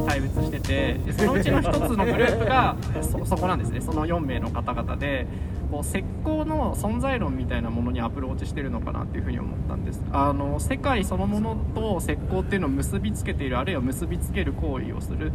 に対別しててそのうちの1つのグループがそそこなんですね。その4名の方々でこう石膏の存在論みたいなものにアプローチしてるのかなっていうふうに思ったんです。あの世界そのものと石膏っていうのを結びつけているあるいは結びつける行為をする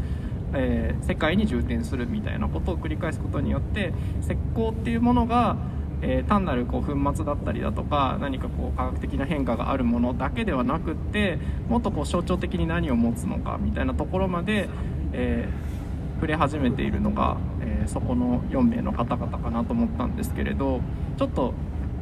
えー、世界に充填するみたいなことを繰り返すことによって石膏っていうものがえー、単なるこう粉末だったりだとか何かこう科学的な変化があるものだけではなくってもっとこう象徴的に何を持つのかみたいなところまで、えー、触れ始めているのが、えー、そこの4名の方々かなと思ったんですけれどちょっと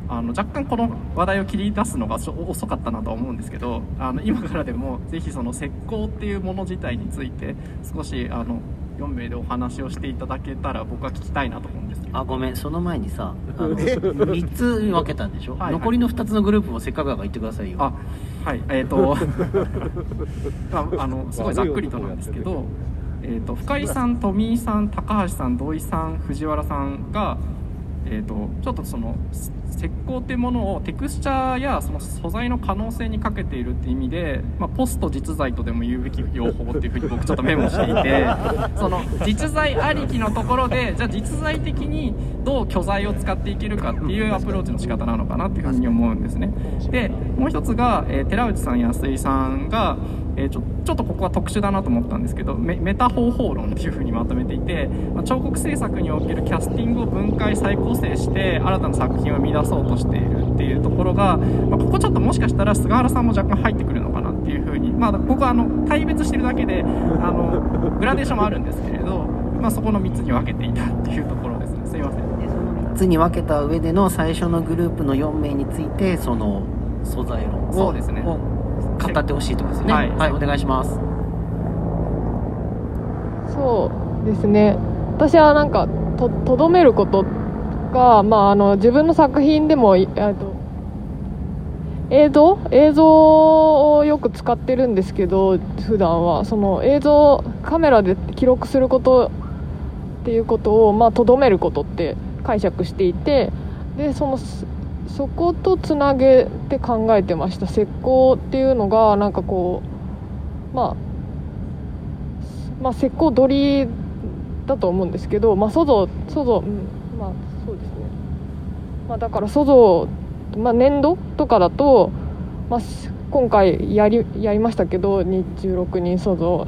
あの若干この話題を切り出すのが遅かったなとは思うんですけどあの今からでもぜひその石膏っていうもの自体について少しあの4名でお話をしていただけたら僕は聞きたいなと思うんですけど。あごめんその前にさあの 3つに分けたんでしょ、はいはい、残りの2つのグループもせっかくだから言ってくださいよ。あはいえっ、ー、とあのすごいざっくりとなんですけど、えーと、深井さん富井さん高橋さん土井さん藤原さんがえーと、ちょっとその石膏っていうものをテクスチャーやその素材の可能性にかけているっていう意味で、まあ、ポスト実在とでも言うべき用法っていうふうに 僕ちょっとメモしていてその実在ありきのところでじゃあ実在的にどう巨材を使っていけるかっていうアプローチの仕方なのかなっていうふうに思うんですね。でもう一つが、えー、寺内さん安井さんがえー、ちょちょっとここは特殊だなと思ったんですけどメメタ方法論っていうふうにまとめていて、まあ、彫刻制作におけるキャスティングを分解再構成して新たな作品を生み出そうとしているっていうところが、まあ、ここちょっともしかしたら菅原さんも若干入ってくるのかなっていうふうに、まあ、僕はあの対別してるだけであのグラデーションもあるんですけれど、まあ、そこの3つに分けていたっていうところですねすいません。3つに分けた上での最初のグループの4名についてその素材論をそうですね語ってほしいとこですね、はい、はい、お願いします。そうですね。私はなんかととどめることが、まあ、あの自分の作品でもと映像？映像をよく使ってるんですけど普段は。その映像カメラで記録することっていうことをまあとめることって解釈していてでそのそことつなげて考えてました石膏っていうのがなんかこうまあまあ石膏取りだと思うんですけどまあ塑像塑像うんまあそうですね。まあだから塑像まあ粘土とかだとまあ今回やりやりましたけど日中6人塑像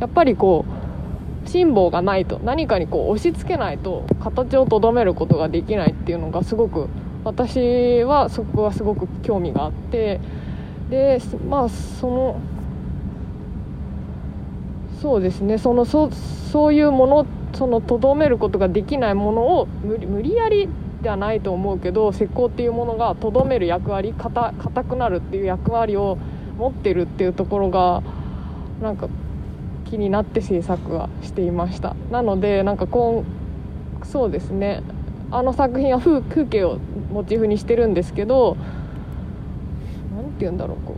やっぱりこう辛抱がないと何かにこう押し付けないと形をとどめることができないっていうのがすごく私はそこはすごく興味があってでまあそのそうですねそのそそういうものそのとどめることができないものを無理無理やりではないと思うけど石膏っていうものがとどめる役割硬くなるっていう役割を持ってるっていうところがなんか気になって制作はしていました。なのでなんかこうそうですね。あの作品は風風景をモチーフにしてるんですけど何て言うんだろうこ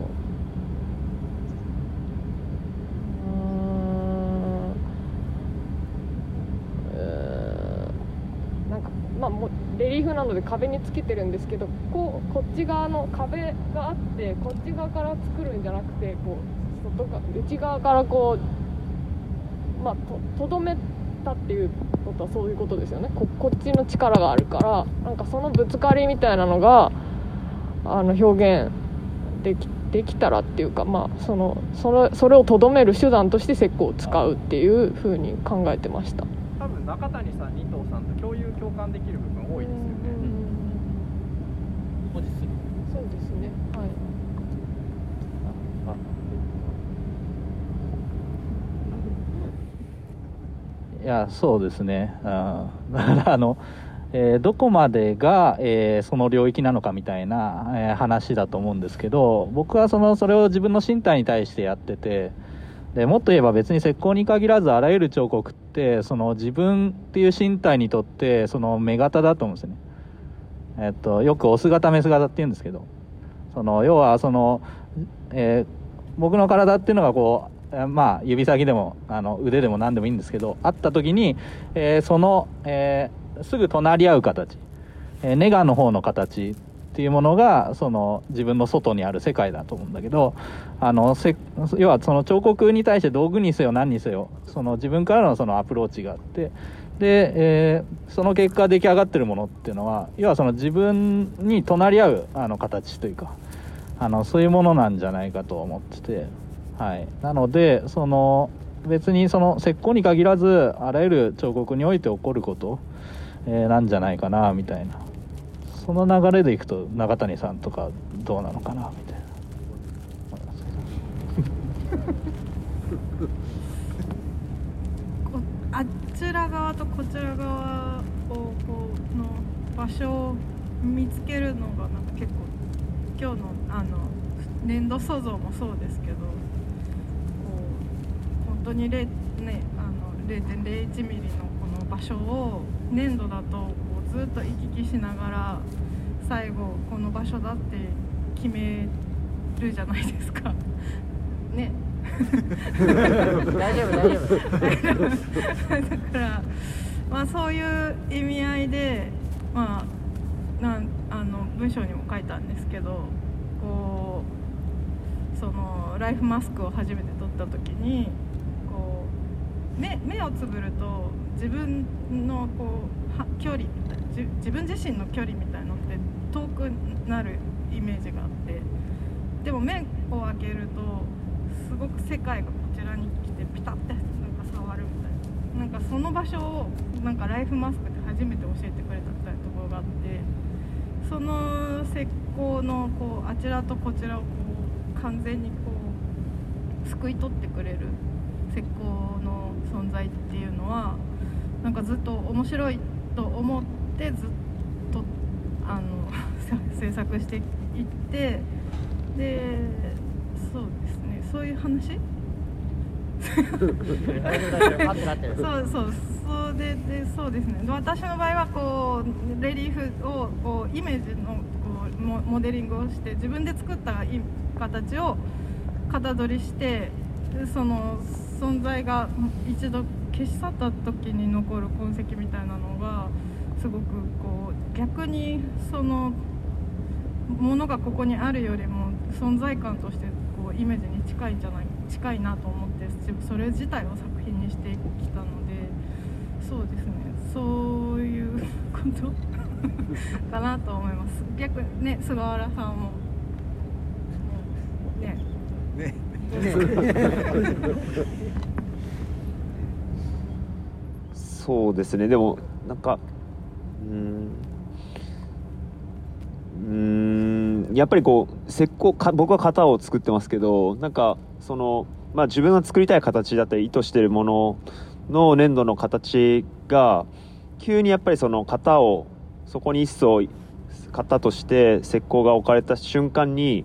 う。うん。なんかまあもレリーフなので壁につけてるんですけどこうこっち側の壁があってこっち側から作るんじゃなくてこう外が内側からこうまあとどめてたっていうことはそういうことですよね。ここっちの力があるからなんかそのぶつかりみたいなのがあの表現できできたらっていうか、まあ、そのそれそれをとどめる手段として石膏を使うっていうふうに考えてました。多分中谷さん二藤さんと共有共感できる部分多いですよねそうですねはいいやそうですね、あ あの、えー、どこまでが、えー、その領域なのかみたいな、えー、話だと思うんですけど僕はそのそれを自分の身体に対してやっててでもっと言えば別に石膏に限らずあらゆる彫刻ってその自分っていう身体にとってその目型だと思うんですよね、えっと、よくオス型メス型って言うんですけどその要はその、え僕の体っていうのがこうまあ、指先でもあの腕でも何でもいいんですけど会った時に、えー、その、えー、すぐ隣り合う形、えー、ネガの方の形っていうものがその自分の外にある世界だと思うんだけどあのせ要はその彫刻に対して道具にせよ何にせよその自分からのそのアプローチがあってで、えー、その結果出来上がってるものっていうのは要はその自分に隣り合うあの形というかあのそういうものなんじゃないかと思ってて、はい、なのでその別にその石膏に限らずあらゆる彫刻において起こること、えー、なんじゃないかなみたいな。その流れでいくと永谷さんとかどうなのかなみたいな。あちら側とこちら側をこうの場所を見つけるのがなんか結構今日のあの粘土塑像もそうですけど当に0、ね、あの0.01ミリのこの場所を粘土だとこうずっと行き来しながら最後この場所だって決めるじゃないですか。ね大丈夫大丈夫だからまあそういう意味合いでまあなんあの文章にも書いたんですけどこうそのライフマスクを初めて撮った時に目目をつぶると自分のこう距離自分自身の距離みたいのって遠くなるイメージがあってでも目を開けるとすごく世界がこちらに来てピタッてなんか触るみたいな。なんかその場所をなんかライフマスクで初めて教えてくれたみたいなところがあってその石膏のこうあちらとこちらをこう完全にこう救い取ってくれる石膏の存在っていうのはなんかずっと面白いと思ってずっとあの 制作していってでそうですね。そういう話？そうそうそうででそうですね私の場合はこうレリーフをこうイメージのこうモモデリングをして自分で作った形を型取りしてその存在が一度消し去った時に残る痕跡みたいなのがすごくこう逆にそのものがここにあるよりも存在感としてこうイメージに近いんじゃない近いなと思ってそれ自体を作品にしてきたのでそうですね。そういうことかなと思います。逆ね菅原さんも。ね。ね そうですね。でもなんかうん。やっぱりこう石膏か僕は型を作ってますけどなんかその、まあ、自分が作りたい形だったり意図してるものの粘土の形が急にやっぱりその型をそこに一層型として石膏が置かれた瞬間に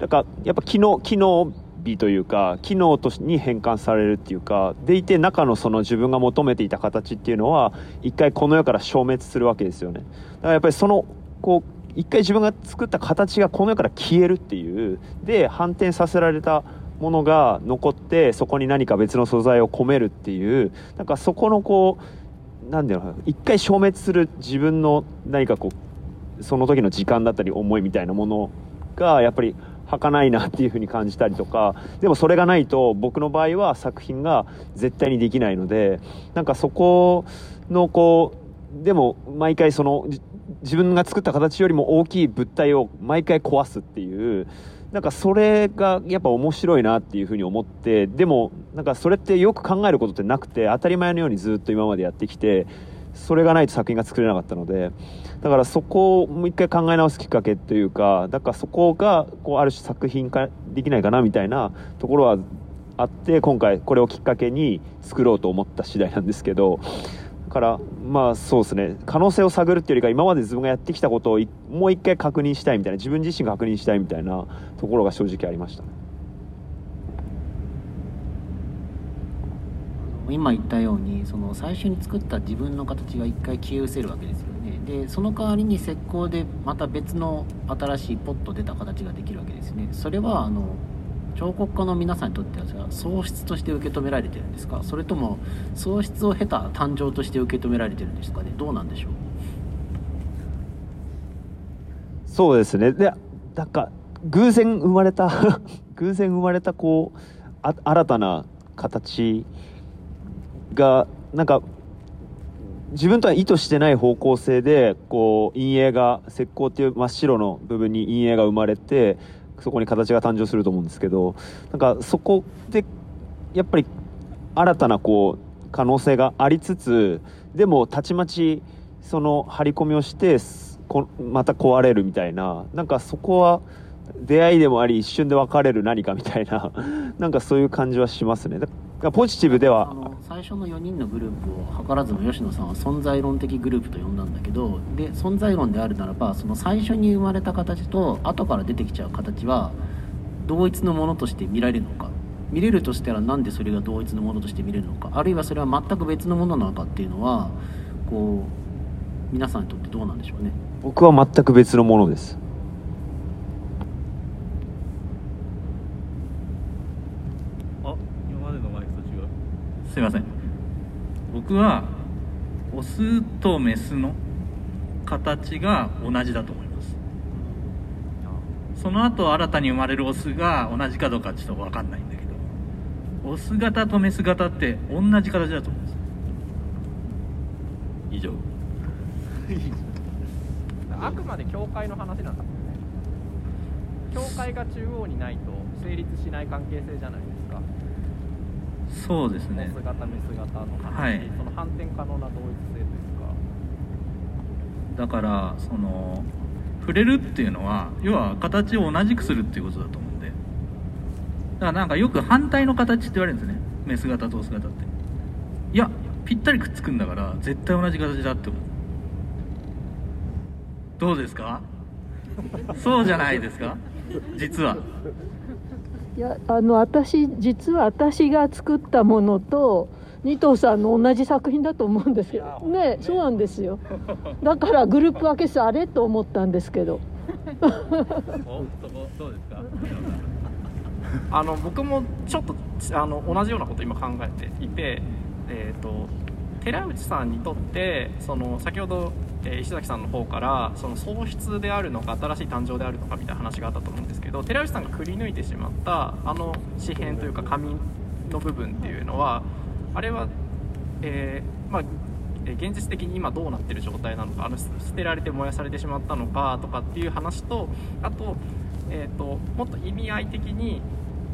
なんかやっぱ機能機能美というか機能とに変換されるっていうかでいて中のその自分が求めていた形っていうのは一回この世から消滅するわけですよね。だからやっぱりそのこう一回自分が作った形がこの世から消えるっていうで反転させられたものが残ってそこに何か別の素材を込めるっていうなんかそこのこう何ていうの一回消滅する自分の何かこうその時の時間だったり思いみたいなものがやっぱり儚いなっていうふうに感じたりとかでもそれがないと僕の場合は作品が絶対にできないのでなんかそこのこうでも毎回その自分が作った形よりも大きい物体を毎回壊すっていうなんかそれがやっぱ面白いなっていうふうに思ってでもなんかそれってよく考えることってなくて当たり前のようにずっと今までやってきてそれがないと作品が作れなかったのでだからそこをもう一回考え直すきっかけというかだからそこがこうある種作品化できないかなみたいなところはあって今回これをきっかけに作ろうと思った次第なんですけどからまあそうですね。可能性を探るっていうよりか今まで自分がやってきたことをもう一回確認したいみたいな自分自身が確認したいみたいなところが正直ありました、今言ったようにその最初に作った自分の形が一回消え失せるわけですよね。でその代わりに石膏でまた別の新しいポッと出た形ができるわけですね。それはあの彫刻家の皆さんにとっては喪失として受け止められてるんですか？それとも喪失を経た誕生として受け止められてるんですかね？どうなんでしょう？そうですね。でなんか偶然生まれた 偶然生まれたこうあ新たな形がなんか自分とは意図してない方向性でこう陰影が石膏っていう真っ白の部分に陰影が生まれてそこに形が誕生すると思うんですけどなんかそこでやっぱり新たなこう可能性がありつつでもたちまちその張り込みをしてこまた壊れるみたいななんかそこは出会いでもあり一瞬で別れる何かみたいななんかそういう感じはしますね。だからポジティブであはの最初の4人のグループを図らずも吉野さんは存在論的グループと呼んだんだけどで存在論であるならばその最初に生まれた形と後から出てきちゃう形は同一のものとして見られるのか。見れるとしたらなんでそれが同一のものとして見れるのか。あるいはそれは全く別のものなのかっていうのはこう皆さんにとってどうなんでしょうね。僕は全く別のものですあ今までのマイクと違うすいません。僕はオスとメスの形が同じだと思います。その後新たに生まれるオスが同じかどうかちょっと分かんないんだけどオス型とメス型って同じ形だと思うんです。以上。あくまで境界の話なんですよね。境界が中央にないと成立しない関係性じゃないですか。そうですね。オス型メス型の話、はい。その反転可能な同一性というか。だからその触れるっていうのは要は形を同じくするっていうことだと思うんで。だからなんかよく反対の形って言われるんですね。メス型とオス型って。いやぴったりくっつくんだから絶対同じ形だって思う。どうですか？そうじゃないですか？実はいやあの私実は私が作ったものと二藤さんの同じ作品だと思うんですよ。ね。そうなんですよ。だからグループ分けしてあれと思ったんですけど。おそうですか。あの僕もちょっとあの同じようなこと今考えていて、えー、と寺内さんにとってその先ほど、えー石崎さんの方からその喪失であるのか新しい誕生であるのかみたいな話があったと思うんですけど寺内さんがくり抜いてしまったあの紙片というか紙の部分っていうのはあれは、えーまあ現実的に今どうなってる状態なのかあの捨てられて燃やされてしまったのかとかっていう話とあと,、えー、ともっと意味合い的に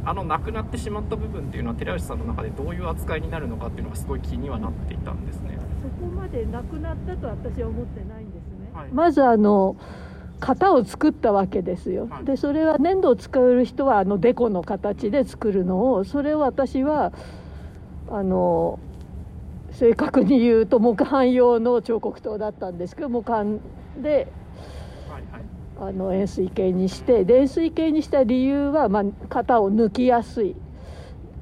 あのなくなってしまった部分っていうのは寺内さんの中でどういう扱いになるのかっていうのがすごい気にはなっていたんですね。そこまでなくなったと私は思ってないんですね、はい。まずあの型を作ったわけですよ、はい。でそれは粘土を作る人はあのデコの形で作るのをそれを私はあの正確に言うと木版用の彫刻刀だったんですけど木版ではいはい。あの円錐形にしてで円錐形にした理由は、まあ、型を抜きやすい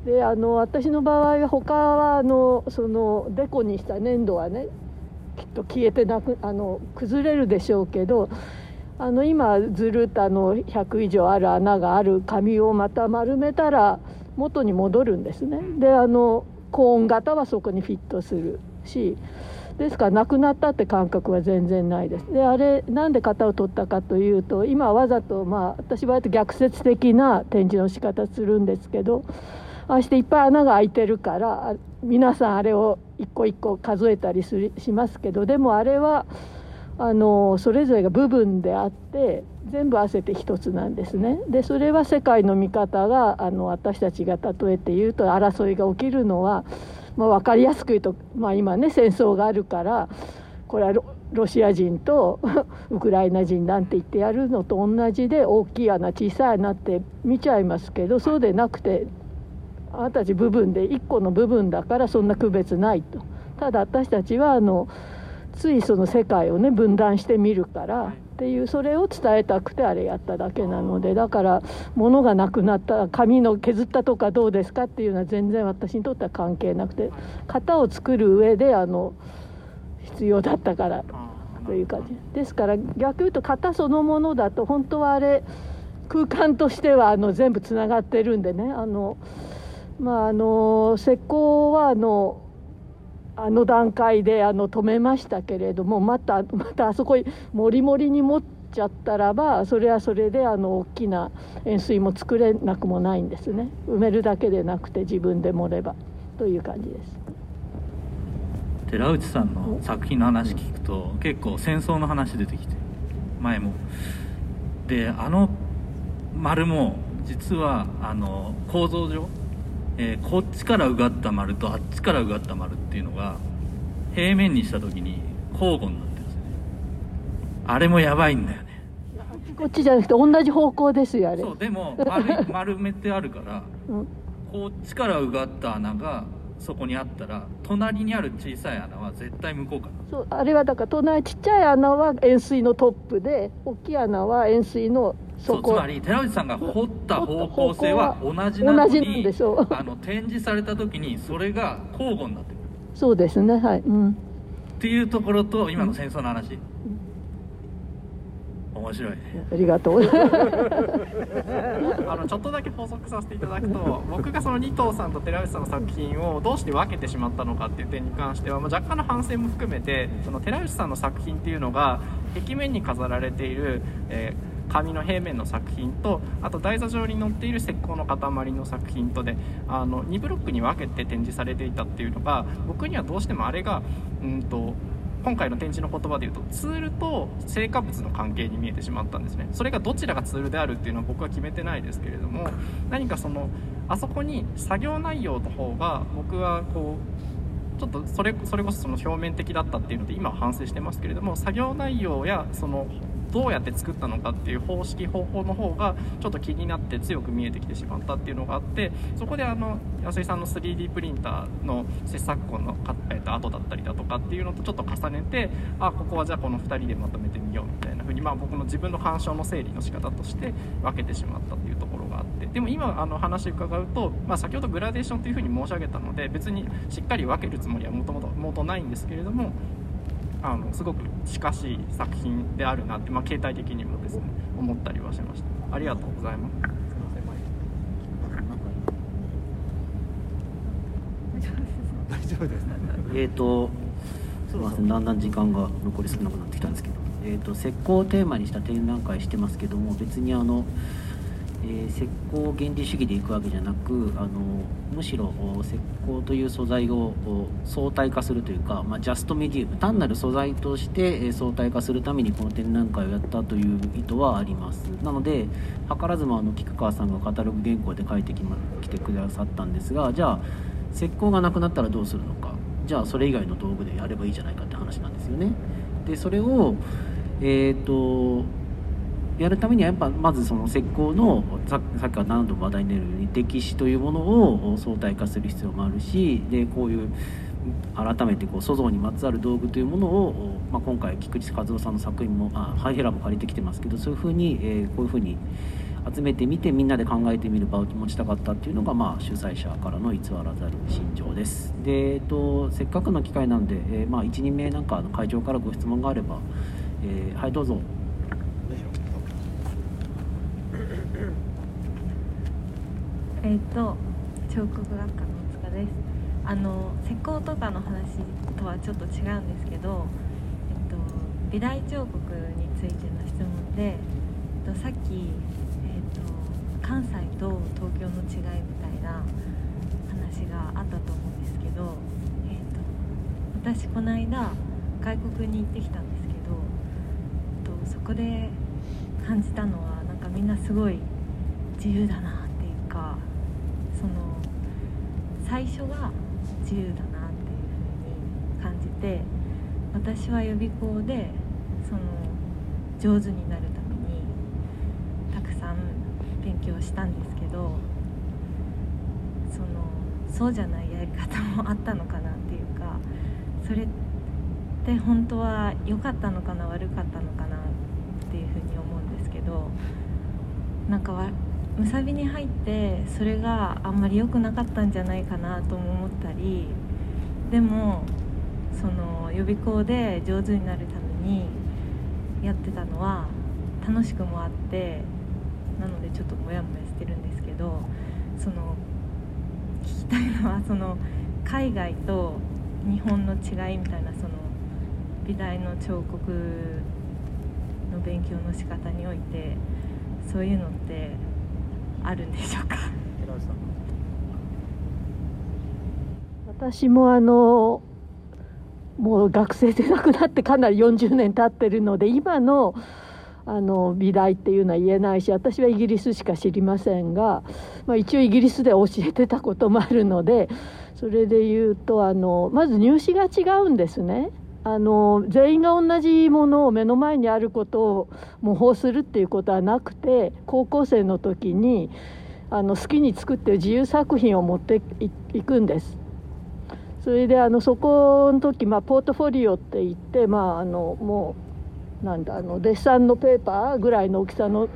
であの私の場合は他はあのそのデコにした粘土はねきっと消えてなくあの崩れるでしょうけどあの今ずるっとあの100以上ある穴がある紙をまた丸めたら元に戻るんですね。であのコーン型はそこにフィットするしですからなくなったって感覚は全然ないです。であれなんで型を取ったかというと今わざとまあ私は割と逆説的な展示の仕方するんですけどああしていっぱい穴が開いてるから皆さんあれを一個一個数えたりするしますけどでもあれはあのそれぞれが部分であって全部合わせて一つなんですね。でそれは世界の見方があの私たちが例えて言うと争いが起きるのは、まあ、分かりやすく言うと、まあ、今ね戦争があるからこれはロシア人と ウクライナ人なんて言ってやるのと同じで大きい穴小さい穴って見ちゃいますけどそうでなくてあなたたち部分で一個の部分だからそんな区別ないと。ただ私たちはあのついその世界をね分断してみるからっていうそれを伝えたくてあれやっただけなのでだから物がなくなった紙の削ったとかどうですかっていうのは全然私にとっては関係なくて型を作る上であの必要だったからという感じ。ですから逆言うと型そのものだと本当はあれ空間としてはあの全部つながってるんでねあのまああの石膏はあのあの段階であの止めましたけれどもまたまたあそこにもりもりにもちゃったらばそれはそれであの大きな円錐も作れなくもないんですね。埋めるだけでなくて自分で盛ればという感じです。寺内さんの作品の話聞くと結構戦争の話出てきて前も。であの丸も実はあの構造上、えーこっちからうがった丸とあっちからうがった丸っていうのが平面にした時に交互になってるんですよね。あれもやばいんだよね。こっちじゃなくて同じ方向ですよあれ。そうでも丸い丸めてあるから うん。こっちからうがった穴がそこにあったら隣にある小さい穴は絶対向こうから。そうあれはだから隣ちっちゃい穴は円錐のトップで大きい穴は円錐の底そうつまり寺内さんが掘った方向性は同じなの同じなんにでしょう。あの展示された時にそれが交互になってくる。そうですねはい、うん、っていうところと今の戦争の話面白い。ねありがとう。あのちょっとだけ補足させていただくと僕がその二藤さんと寺内さんの作品をどうして分けてしまったのかっていう点に関しては、まあ、若干の反省も含めてその寺内さんの作品っていうのが壁面に飾られている、えー紙の平面の作品とあと台座上に載っている石膏の塊の作品とであの2ブロックに分けて展示されていたっていうのが僕にはどうしてもあれがうんと今回の展示の言葉で言うとツールと成果物の関係に見えてしまったんですね。それがどちらがツールであるっていうのは僕は決めてないですけれども何かそのあそこに作業内容の方が僕はこうちょっとそれそれこそその表面的だったっていうので今は反省してますけれども作業内容やそのどうやって作ったのかっていう方式方法の方がちょっと気になって強く見えてきてしまったっていうのがあってそこであの安井さんの 3D プリンターの切削痕の、えー、と跡だったりだとかっていうのとちょっと重ねてあここはじゃあこの2人でまとめてみようみたいな風にまあ僕の自分の鑑賞の整理の仕方として分けてしまったっていうところがあって。でも今あの話伺うと、まあ、先ほどグラデーションというふうに申し上げたので別にしっかり分けるつもりはもともとないんですけれどもあのすごく近しい作品であるなって、まあ、形態的にもですね思ったりはしました。ありがとうございます。すいません前えーとすみませんだんだん時間が残り少なくなってきたんですけど、えー、と石膏をテーマにした展覧会してますけども別にあの、えー石膏原理主義でいくわけじゃなくあのむしろ石膏という素材を相対化するというか、まあ、ジャストメディウム単なる素材として、相対化するためにこの展覧会をやったという意図はあります。なので図らずもあの菊川さんがカタログ原稿で書いてき,、ま、来てくださったんですがじゃあ石膏がなくなったらどうするのか。じゃあそれ以外の道具でやればいいじゃないかって話なんですよね。でそれをえっ、とやるためにはやっぱまずその石膏のさっきから何度も話題に出るように歴史というものを相対化する必要もあるしでこういう改めてこう塑像にまつわる道具というものを、まあ、今回菊池和夫さんの作品もあハイヘラも借りてきてますけどそういうふうに、えーこういうふうに集めてみてみんなで考えてみる場を持ちたかったっていうのが、まあ、主催者からの偽らざる心情です。で、えっと、せっかくの機会なので、えーまあ、12名なんかの会長からご質問があれば、えーはいどうぞ。えっ、と彫刻学科の大塚です。あの石膏とかの話とはちょっと違うんですけど、えっと、美大彫刻についての質問で、えっと、さっき、えっと、関西と東京の違いみたいな話があったと思うんですけど、えっと、私この間外国に行ってきたんですけど、えっと、そこで感じたのはなんかみんなすごい自由だなっていうかその最初が自由だなっていうふうに感じて私は予備校でその上手になるためにたくさん勉強したんですけどそのそうじゃないやり方もあったのかなっていうかそれって本当は良かったのかな悪かったのかなっていうふうに思うんですけどなんかむさびに入ってそれがあんまり良くなかったんじゃないかなとも思ったりでもその予備校で上手になるためにやってたのは楽しくもあってなのでちょっとモヤモヤしてるんですけどその聞きたいのはその海外と日本の違いみたいなその美大の彫刻の勉強の仕方においてそういうのってあるんでしょうか？私もあのもう学生で亡くなってかなり40年経ってるので今のあの美大っていうのは言えないし私はイギリスしか知りませんが、まあ、一応イギリスで教えてたこともあるのでそれで言うとあのまず入試が違うんですね。あの全員が同じものを目の前にあることを模倣するっていうことはなくて高校生の時にあの好きに作ってる自由作品を持っていくんです。それであのそこの時、まあ、ポートフォリオって言って、まあ、あのもうなんだあのデッサンのペーパーぐらいの大きさの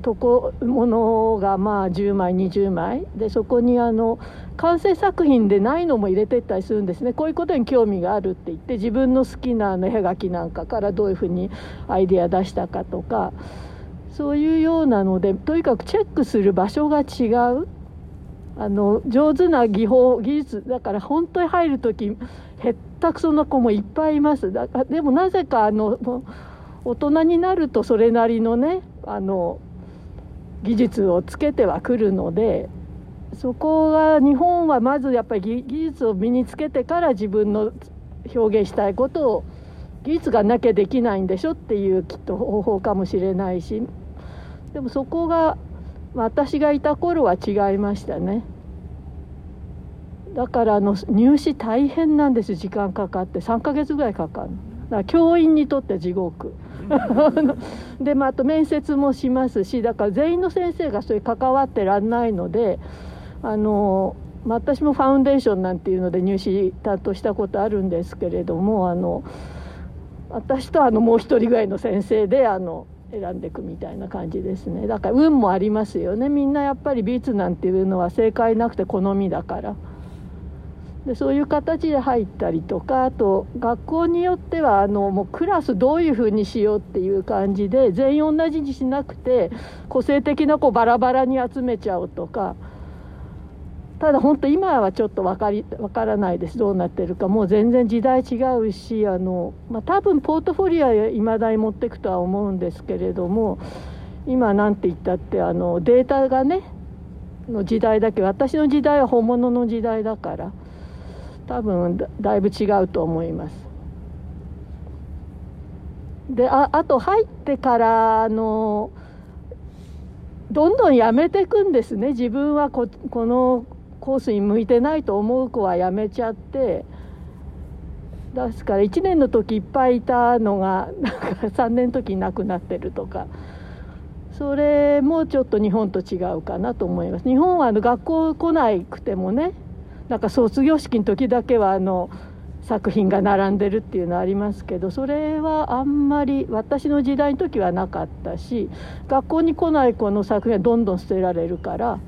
とこものがまあ10枚20枚でそこにあの完成作品でないのも入れてったりするんですね。こういうことに興味があるって言って自分の好きなあの絵描きなんかからどういうふうにアイデア出したかとかそういうようなのでとにかくチェックする場所が違う。あの上手な技法技術だから本当に入る時へったくそな子もいっぱいいます。だからでもなぜかあの大人になるとそれなりのねあの技術をつけてはくるのでそこが日本はまずやっぱり技術を身につけてから自分の表現したいことを技術がなきゃできないんでしょっていうきっと方法かもしれないし。でもそこが私がいた頃は違いましたね。だからあの入試大変なんです時間かかって。3ヶ月ぐらいかかるか教員にとって地獄。でまあ、あと面接もしますし。だから全員の先生がそれ関わってらんないのであの、ま、私もファウンデーションなんていうので入試担当したことあるんですけれどもあの私とあのもう一人ぐらいの先生であの選んでいくみたいな感じですね。だから運もありますよね。みんなやっぱり美術なんていうのは正解なくて好みだから。でそういう形で入ったりとかあと学校によってはあのもうクラスどういうふうにしようっていう感じで全員同じにしなくて個性的な子バラバラに集めちゃうとかただ本当今はちょっと分かり分からないです。どうなってるか。もう全然時代違うしあの、まあ、多分ポートフォリオはいまだに持っていくとは思うんですけれども今なんて言ったってあのデータがねの時代だけ私の時代は本物の時代だから多分だいぶ違うと思います。でああと入ってからあのどんどんやめていくんですね。自分はここのコースに向いてないと思う子はやめちゃってですから1年の時いっぱいいたのがなんか3年の時に亡くなってるとか。それもちょっと日本と違うかなと思います。日本はあの学校来なくてもねなんか卒業式の時だけはあの作品が並んでるっていうのはありますけどそれはあんまり私の時代の時はなかったし学校に来ない子の作品はどんどん捨てられるから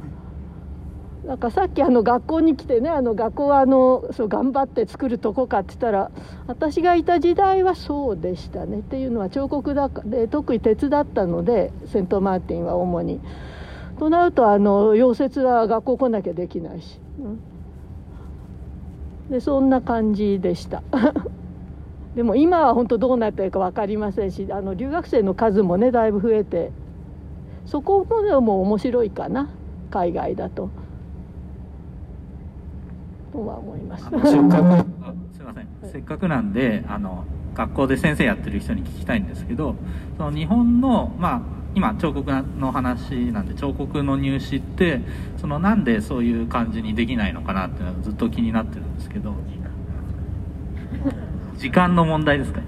なんかさっきあの学校に来てねあの学校はあのそう頑張って作るとこかって言ったら私がいた時代はそうでしたねっていうのは彫刻だで特に鉄だったのでセント・マーティンは主に。となるとあの溶接は学校来なきゃできないし。うんでそんな感じでした でも今は本当どうなってるか分かりませんしあの留学生の数もねだいぶ増えてそこもも面白いかな海外だと。とは思います。せっかくすみません、せっかくなんであの学校で先生やってる人に聞きたいんですけどその日本のまあ今彫刻の話なんで彫刻の入試ってそのなんでそういう感じにできないのかなっていうのはずっと気になってるんですけど時間の問題ですか？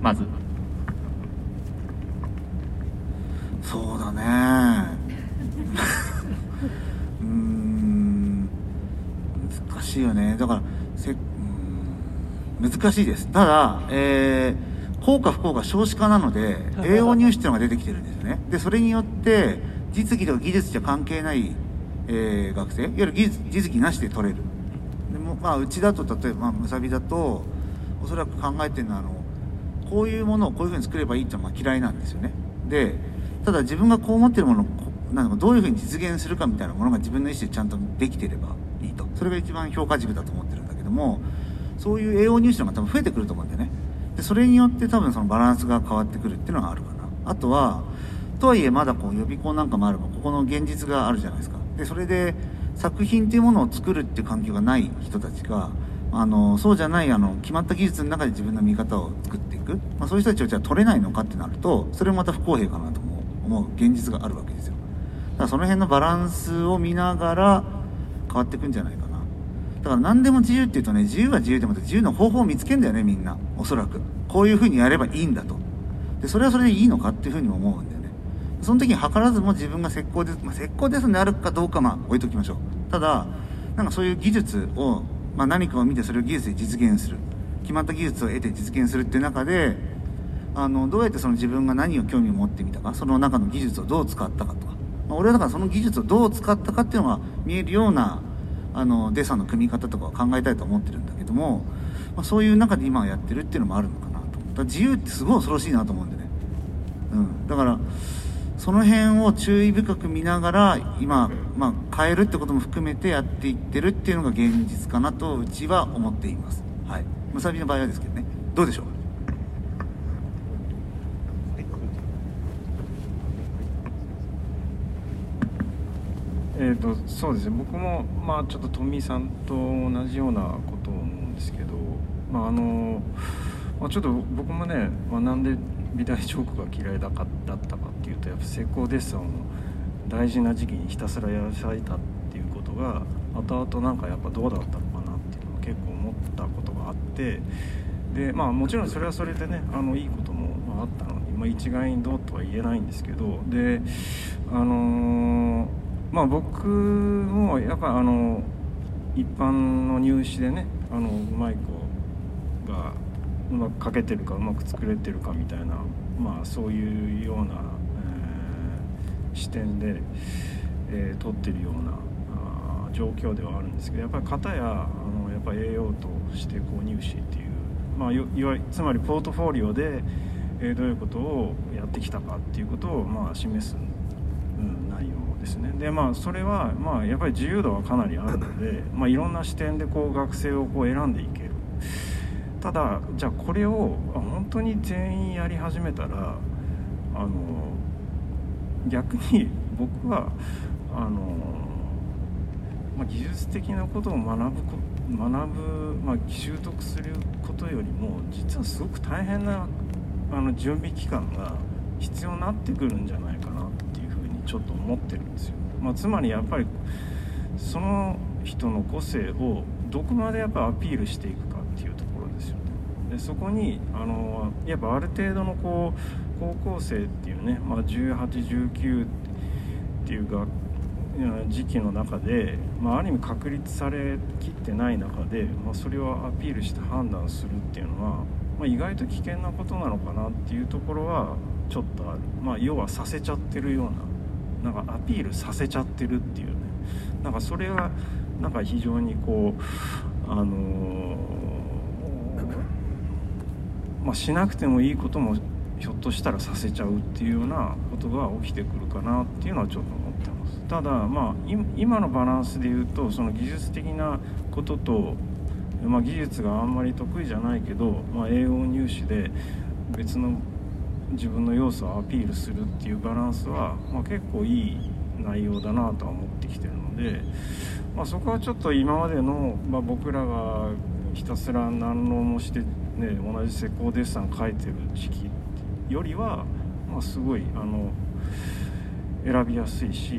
まずそうだねうん難しいよね。だからせ難しいです。ただえー効果不効果少子化なので栄養入試っていうのが出てきてるんですよね。でそれによって実技とか技術じゃ関係ない、えー、学生いわゆる技術実技なしで取れる。でもまあうちだと例えば、まあ、むさびだとおそらく考えてるのはあのこういうものをこういうふうに作ればいいっていうのは嫌いなんですよね。でただ自分がこう思ってるものをなんかどういうふうに実現するかみたいなものが自分の意思でちゃんとできてればそれが一番評価軸だと思ってるんだけどもそういう栄養入試のが多分増えてくると思うんでね。でそれによって多分そのバランスが変わってくるっていうのはあるかな。あとはとはいえまだこう予備校なんかもあればここの現実があるじゃないですか。でそれで作品っていうものを作るっていう環境がない人たちがあのそうじゃないあの決まった技術の中で自分の見方を作っていく、まあ、そういう人たちをじゃあ取れないのかってなるとそれもまた不公平かなと思う現実があるわけですよ。だからその辺のバランスを見ながら変わってくんじゃないかな。だから何でも自由っていうとね自由は自由でも自由の方法を見つけんだよねみんな。おそらく。こういうふうにやればいいんだと。でそれはそれでいいのかっていうふうに思うんだよね。その時に図らずも自分が石膏です、まあ、石膏ですであるかどうかまあ置いときましょう。ただなんかそういう技術を、まあ、何かを見てそれを技術で実現する。決まった技術を得て実現するっていう中であのどうやってその自分が何を興味を持ってみたかその中の技術をどう使ったかとか、ま、俺はだからその技術をどう使ったかっていうのが見えるようなあのデッサンの組み方とかを考えたいと思ってるんだけども、まあ、そういう中で今やってるっていうのもあるのかなとだ自由ってすごい恐ろしいなと思うんでね、うん、だからその辺を注意深く見ながら今、まあ、変えるってことも含めてやっていってるっていうのが現実かなとうちは思っています。はい。むさびの場合はですけどね。どうでしょう？えー、とそうですね。僕も、まあ、ちょっとトミーさんと同じようなことを思うんですけど、まああのまあ、ちょっと僕もね、まあ、なんで美大チョークが嫌いだかだったかっていうとやっぱ成功デッサンを大事な時期にひたすらやらされたっていうことが後々なんかやっぱどうだったのかなっていうのは結構思ったことがあってでまあもちろんそれはそれでねあのいいこともあったのに、まあ、一概にどうとは言えないんですけどであのーまあ僕もやっぱあの一般の入試でねあのうまい子がうまく書けてるかうまく作れてるかみたいなまあそういうような、えー視点で、えー取ってるようなあ状況ではあるんですけどやっぱり型やあのやっぱ栄養としてこう入試っていうまあいわつまりポートフォリオで、えーどういうことをやってきたかっていうことをまあ示す、ん、内容ですね。でまあそれはまあやっぱり自由度はかなりあるので、まあ、いろんな視点でこう学生をこう選んでいける。ただじゃあこれをあ本当に全員やり始めたらあの逆に僕はあの、まあ、技術的なことを学ぶこ学ぶ、まあ、習得することよりも実はすごく大変なあの準備期間が必要になってくるんじゃないちょっと思ってるんですよ。まあ、つまりやっぱりその人の個性をどこまでやっぱアピールしていくかっていうところですよね。でそこにあのやっぱある程度のこう高校生っていうね、まあ、1819っていうが時期の中で、まあ、ある意味確立されきってない中で、まあ、それをアピールして判断するっていうのは、まあ、意外と危険なことなのかなっていうところはちょっとある、まあ、要はさせちゃってるようななんかアピールさせちゃってるっていうね。なんかそれはなんか非常にこうあのーまあ、しなくてもいいこともひょっとしたらさせちゃうっていうようなことが起きてくるかなっていうのはちょっと思ってます。ただまあ今のバランスで言うとその技術的なことと、まあ、技術があんまり得意じゃないけど、まあ、英語入試で別の自分の要素をアピールするっていうバランスは、まあ、結構いい内容だなとは思ってきてるので、まあ、そこはちょっと今までの、まあ、僕らがひたすら何浪もして、ね、同じ施工デッサン書いてる時期よりは、まあ、すごいあの選びやすいし、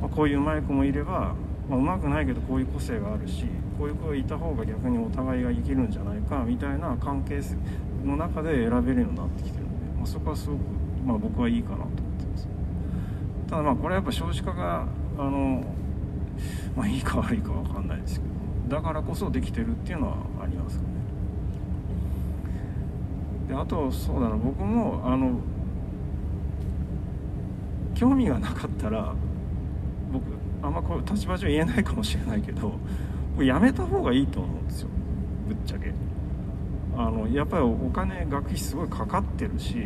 まあ、こういううまい子もいれば、まあ、うまくないけどこういう個性があるしこういう子がいた方が逆にお互いが生きるんじゃないかみたいな関係の中で選べるようになってきてる、まあ、そこはすごく、まあ、僕はいいかなと思ってます。ただまあこれはやっぱ少子化があの、まあ、いいか悪いか分かんないですけどだからこそできてるっていうのはありますかね。であとそうだな僕もあの興味がなかったら僕あんまこう立場上言えないかもしれないけど僕やめた方がいいと思うんですよ。ぶっちゃけ。あのやっぱりお金学費すごいかかってるし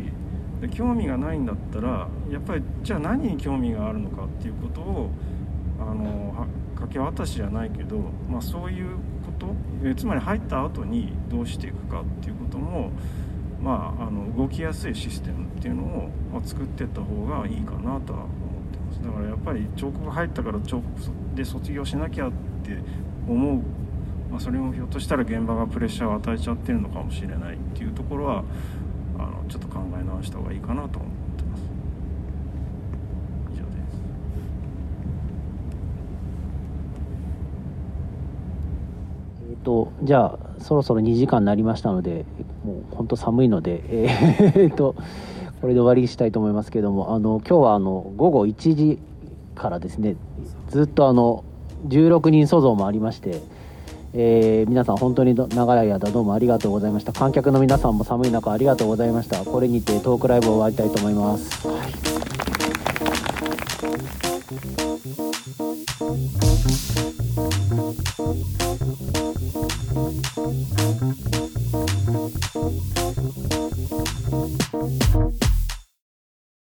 で興味がないんだったらやっぱりじゃあ何に興味があるのかっていうことをあの掛け渡しじゃないけど、まあ、そういうことえつまり入った後にどうしていくかっていうことも、まあ、あの動きやすいシステムっていうのを、まあ、作ってった方がいいかなとは思ってます。だからやっぱり彫刻入ったから彫刻で卒業しなきゃって思う、まあ、それもひょっとしたら現場がプレッシャーを与えちゃってるのかもしれないっていうところはあのちょっと考え直した方がいいかなと思ってます。以上です。えっとじゃあそろそろ2時間になりましたのでもう本当寒いのでえーとこれで終わりにしたいと思いますけれどもあの今日はあの午後1時からですねずっとあの16人塑像もありまして、えー皆さん本当に長い間どうもありがとうございました。観客の皆さんも寒い中ありがとうございました。これにてトークライブを終わりたいと思います、「